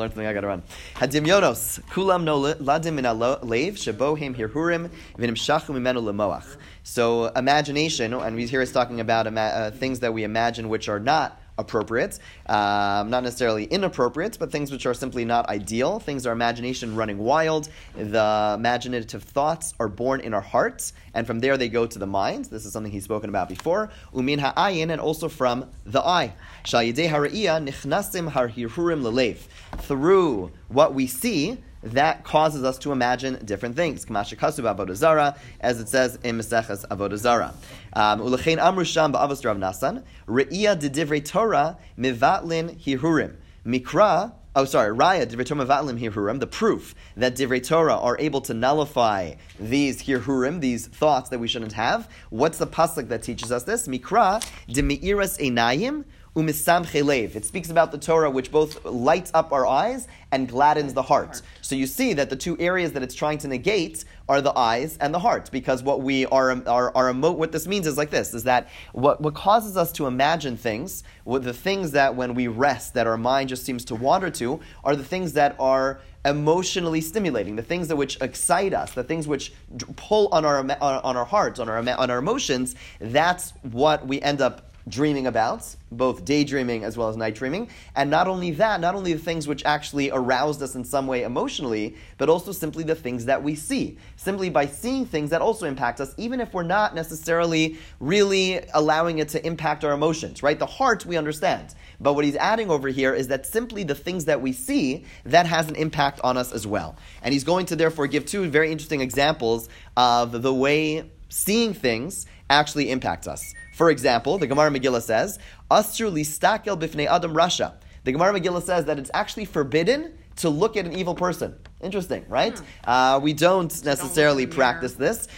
Learn something. I gotta run. Hadimyonos kulam no ladim min lev shebohim hirhurim v'nimshachu mimenu lemoach. So imagination, and we hear us talking about uh, things that we imagine which are not appropriate, um, not necessarily inappropriate, but things which are simply not ideal. Things our imagination running wild. The imaginative thoughts are born in our hearts, and from there they go to the mind. This is something he's spoken about before. Umin ha'ayin, and also from the eye. Shal yedei hara'iyah nichnasim harhirhurim lelev. Through what we see, that causes us to imagine different things. As it says in Maseches Avodah Zarah. Um, Ulechein amru ba'avos Rav Nasan, re'iyah de divrei Torah mivatlin hirurim. Mikra Oh, sorry, Raya, Divrei Torah Vatlim Hirhurim, the proof that Divrei Torah are able to nullify these Hirhurim, these thoughts that we shouldn't have. What's the pasuk that teaches us this? Mikra, Demi'iras Einayim, umisam chelev. It speaks about the Torah which both lights up our eyes and gladdens the heart. So you see that the two areas that it's trying to negate are the eyes and the heart, because what we are, are, are emo- what this means is like this: is that what, what causes us to imagine things, what the things that when we rest, that our mind just seems to wander to, are the things that are emotionally stimulating, the things that which excite us, the things which pull on our on our hearts, on our on our emotions. That's what we end up dreaming about, both daydreaming as well as night dreaming. And not only that, not only the things which actually aroused us in some way emotionally, but also simply the things that we see. Simply by seeing things that also impact us, even if we're not necessarily really allowing it to impact our emotions, right? The heart we understand. But what he's adding over here is that simply the things that we see, that has an impact on us as well. And he's going to therefore give two very interesting examples of the way seeing things actually impacts us. For example, the Gemara Megillah says, Astru listakel bifnei adam rasha. The Gemara Megillah says that it's actually forbidden to look at an evil person. Interesting, right? Hmm. Uh, we don't necessarily don't practice this.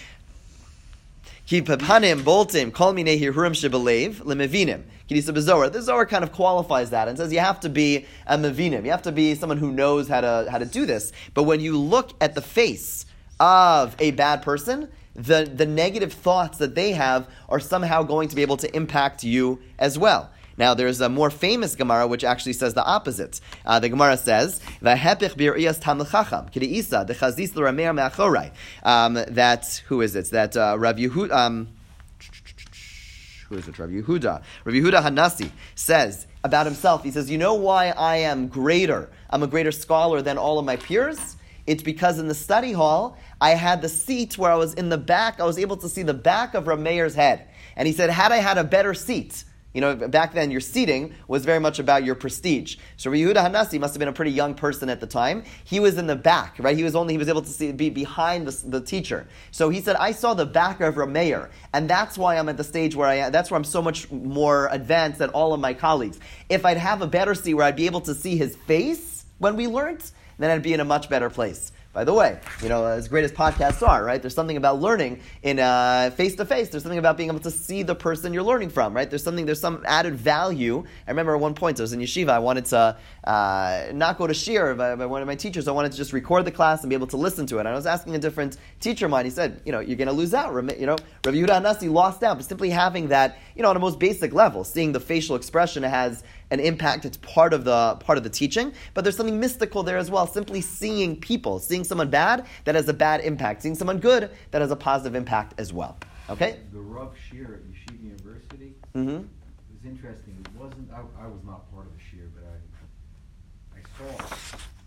Ki papanim boltim kol minei hirurim shebelev lemevinim. The Zohar kind of qualifies that and says you have to be a mevinim. You have to be someone who knows how to how to do this. But when you look at the face of a bad person, the, the negative thoughts that they have are somehow going to be able to impact you as well. Now, there's a more famous Gemara which actually says the opposite. Uh, the Gemara says. Um, that who is it? That uh, Rav Yehud. Um, who is it? Rav Yehuda. Rav Yehuda Hanasi says about himself. He says, "You know why I am greater? I'm a greater scholar than all of my peers." It's because in the study hall, I had the seat where I was in the back. I was able to see the back of Rameir's head. And he said, had I had a better seat, you know, back then your seating was very much about your prestige. So Yehuda Hanasi must have been a pretty young person at the time. He was in the back, right? He was only, he was able to see, be behind the, the teacher. So he said, I saw the back of Rameir, and that's why I'm at the stage where I am, that's where I'm so much more advanced than all of my colleagues. If I'd have a better seat where I'd be able to see his face when we learned, then I'd be in a much better place. By the way, you know, as great as podcasts are, right? There's something about learning in face to face. There's something about being able to see the person you're learning from, right? There's something, there's some added value. I remember at one point I was in yeshiva. I wanted to uh, not go to shiur by, by, one of my teachers. I wanted to just record the class and be able to listen to it. And I was asking a different teacher of mine. He said, you know, you're going to lose out. You know, Rav Yehuda Nasi lost out, but simply having that, you know, on a most basic level, seeing the facial expression has an impact. It's part of the part of the teaching, but there's something mystical there as well. Simply seeing people, seeing someone bad that has a bad impact, seeing someone good that has a positive impact as well. Okay. The Rav Shiur at Yeshiva University. Mm-hmm. It was interesting. It wasn't. I, I, was not part of the Shiur, but I I saw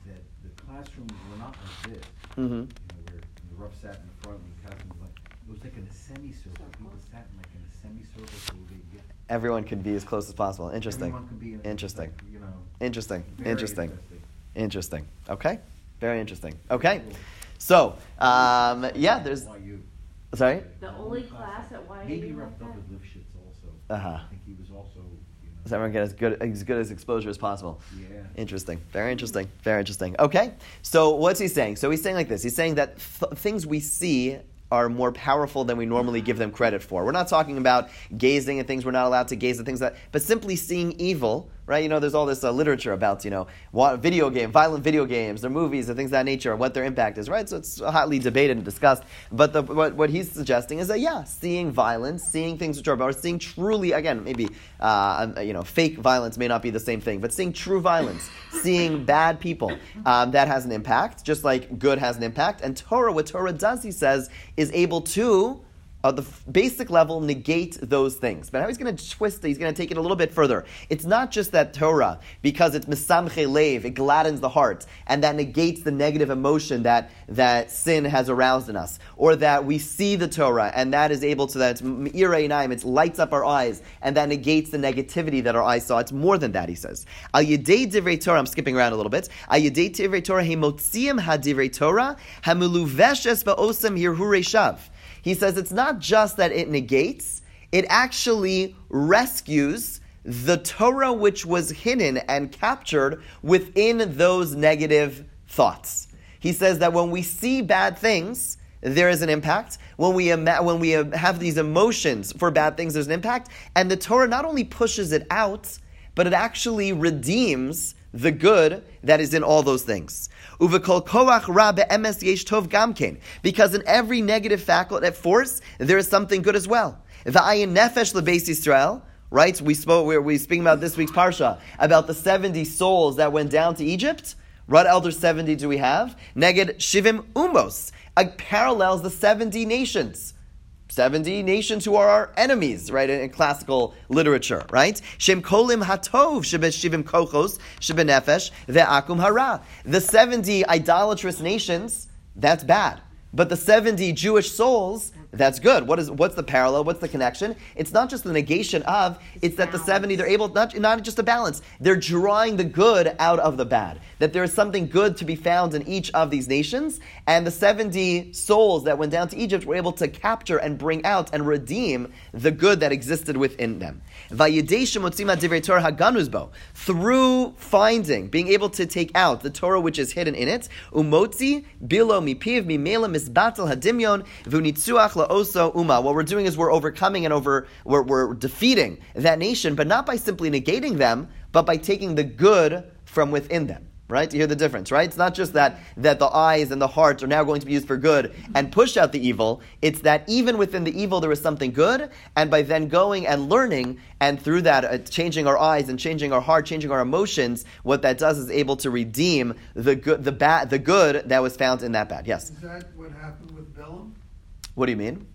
that the classrooms were not like this. Mm-hmm. You know, where the Rav sat in the front and the classroom was like it was like in a semicircle. People sat in like in a semicircle so they get everyone could be as close as possible. Interesting. Interesting. you know, interesting. Interesting. Interesting. Okay. Very interesting. Okay. So, um, yeah, there's. Sorry. The only class at YU. Maybe wrapped up with Lifshitz also. Uh huh. I think he was also. Does everyone get as good as good as exposure as possible? Yeah. Interesting. Very interesting. Very interesting. Okay. So what's he saying? So he's saying like this. He's saying that th- things we see are more powerful than we normally give them credit for. We're not talking about gazing at things we're not allowed to gaze at things that, but simply seeing evil, right? You know, there's all this uh, literature about, you know, what, video game, violent video games, or movies, and things of that nature, what their impact is, right? So it's hotly debated and discussed. But the, what, what he's suggesting is that, yeah, seeing violence, seeing things which are about, seeing truly, again, maybe, uh, um, you know, fake violence may not be the same thing, but seeing true violence, seeing bad people, um, that has an impact, just like good has an impact. And Torah, what Torah does, he says, is able to uh, the f- basic level negate those things. But now he's going to twist it, he's going to take it a little bit further. It's not just that Torah, because it's misamche lev, it gladdens the heart, and that negates the negative emotion that, that sin has aroused in us. Or that we see the Torah, and that is able to, that it lights up our eyes, and that negates the negativity that our eyes saw. It's more than that, he says. Al yedei Torah, I'm skipping around a little bit. Al yedei Torah, he motziim Torah, ha meluveshes ba'osam hirhurei shav. He says it's not just that it negates, it actually rescues the Torah which was hidden and captured within those negative thoughts. He says that when we see bad things, there is an impact. When we, when we have these emotions for bad things, there's an impact. And the Torah not only pushes it out, but it actually redeems the good that is in all those things. Because in every negative faculty, at force, there is something good as well. Right? We spoke, we we speaking about this week's Parsha, about the 70 souls that went down to Egypt. What elder 70 do we have? Neged Shivim Umos. It parallels the 70 nations. 70 nations who are our enemies, right, in, in classical literature, right? Shem kolim hatov shivim kochos nefesh ve'akum hara. The 70 idolatrous nations, that's bad. But the 70 Jewish souls, that's good. What is what's the parallel? What's the connection? It's not just the negation of, it's that the 70 they're able not not just a balance. They're drawing the good out of the bad. That there is something good to be found in each of these nations, and the 70 souls that went down to Egypt were able to capture and bring out and redeem the good that existed within them. Through finding, being able to take out the Torah which is hidden in it, umotzi bilo mipiv mimela misbatel hadimyon uma. What we're doing is we're overcoming and over, we're, we're defeating that nation, but not by simply negating them, but by taking the good from within them right? You hear the difference, right? It's not just that, that the eyes and the heart are now going to be used for good and push out the evil. It's that even within the evil there is something good, and by then going and learning, and through that uh, changing our eyes and changing our heart, changing our emotions, what that does is able to redeem the good, the bad, the good that was found in that bad. Yes. Is that what happened with Balaam? What do you mean?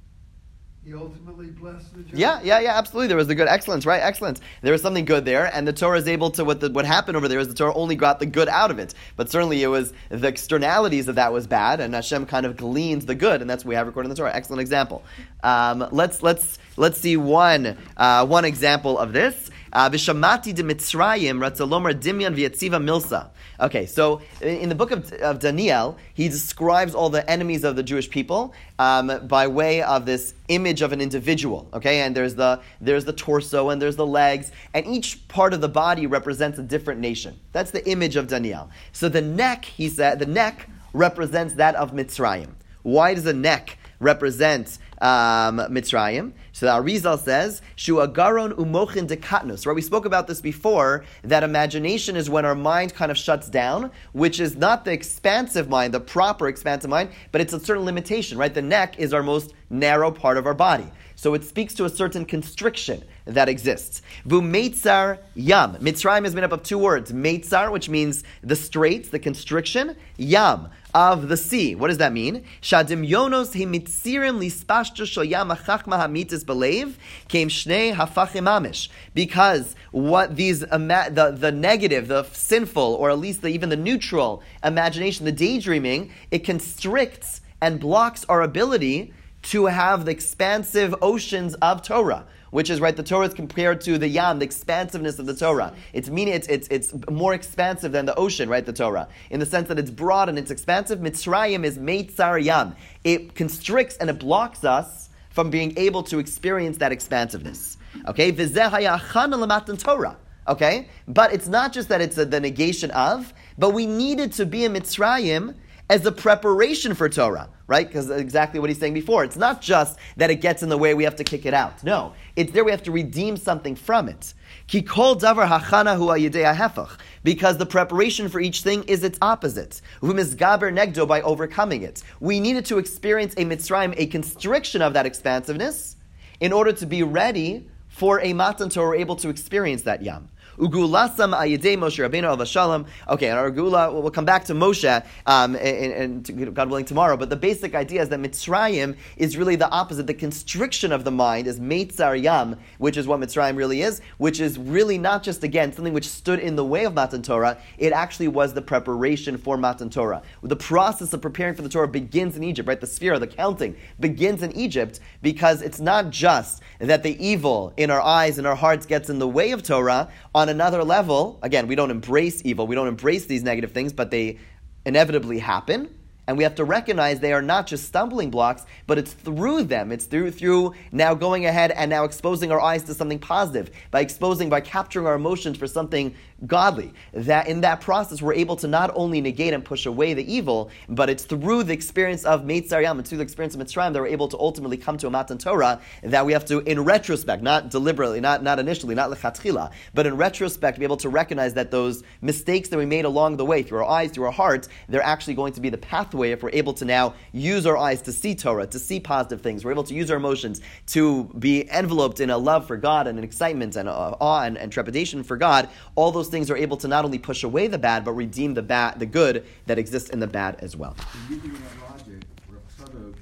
He ultimately blessed the Jews. Yeah, yeah, yeah, absolutely. There was the good excellence, right? Excellence. There was something good there, and the Torah is able to what the, what happened over there is the Torah only got the good out of it. But certainly it was the externalities of that was bad, and Hashem kind of gleaned the good, and that's what we have recorded in the Torah. Excellent example. Um, let's let's let's see one uh, one example of this. Uh, Vishamati de Mitzrayim Ratzalomar Dimyan V'yatziva Milsa. Okay, so in the book of, of, Daniel, he describes all the enemies of the Jewish people um, by way of this image of an individual. Okay, and there's the there's the torso and there's the legs, and each part of the body represents a different nation. That's the image of Daniel. So the neck, he said, the neck represents that of Mitzrayim. Why does the neck represent um, Mitzrayim. So the Arizal says, Shu agaron umochin dekatnus. Right, we spoke about this before, that imagination is when our mind kind of shuts down, which is not the expansive mind, the proper expansive mind, but it's a certain limitation, right? The neck is our most narrow part of our body. So it speaks to a certain constriction that exists. Vumeitzar yam. Mitzrayim is made up of two words. Meitzar, which means the straits, the constriction. Yam, of the sea. What does that mean? Shadim yonos hemitzirim lispashta shoyam achachma hamitis belev came shnei hafachim amish. Because what these the, the negative, the sinful, or at least the, even the neutral imagination, the daydreaming, it constricts and blocks our ability to have the expansive oceans of Torah which is right. The Torah is compared to the Yam, the expansiveness of the Torah. It's meaning it's, it's it's more expansive than the ocean, right? The Torah, in the sense that it's broad and it's expansive. Mitzrayim is Meitzar Yam. It constricts and it blocks us from being able to experience that expansiveness. Okay, Torah. Okay, but it's not just that it's a, the negation of, but we needed to be in Mitzrayim as a preparation for Torah, right? Because exactly what he's saying before. It's not just that it gets in the way, we have to kick it out. No, it's there we have to redeem something from it. Ki kol davar hachana. Because the preparation for each thing is its opposite. Gaber negdo by overcoming it. We needed to experience a Mitzrayim, a constriction of that expansiveness, in order to be ready for a Matan Torah, able to experience that Yam. Ugulasam ayidei Moshe Rabbeinu Shalom. Okay, and our Gula, we'll come back to Moshe, um, and, and, God willing tomorrow. But the basic idea is that Mitzrayim is really the opposite. The constriction of the mind is Meitzar Yam, which is what Mitzrayim really is, which is really not just again something which stood in the way of Matan Torah. It actually was the preparation for Matan Torah. The process of preparing for the Torah begins in Egypt, right? The sphere, of the counting begins in Egypt because it's not just that the evil in our eyes and our hearts gets in the way of Torah. On another level, again, we don't embrace evil, we don't embrace these negative things, but they inevitably happen. And we have to recognize they are not just stumbling blocks, but it's through them. It's through through now going ahead and now exposing our eyes to something positive by exposing by capturing our emotions for something godly. That in that process we're able to not only negate and push away the evil, but it's through the experience of Meitzar and through the experience of Mitzrayim that we're able to ultimately come to a Matan Torah that we have to, in retrospect, not deliberately, not, not initially, not lechatchila, but in retrospect, be able to recognize that those mistakes that we made along the way through our eyes, through our hearts, they're actually going to be the pathway if we're able to now use our eyes to see Torah, to see positive things. We're able to use our emotions to be enveloped in a love for God and an excitement and awe and, and trepidation for God. All those things are able to not only push away the bad, but redeem the bad, the good that exists in the bad as well.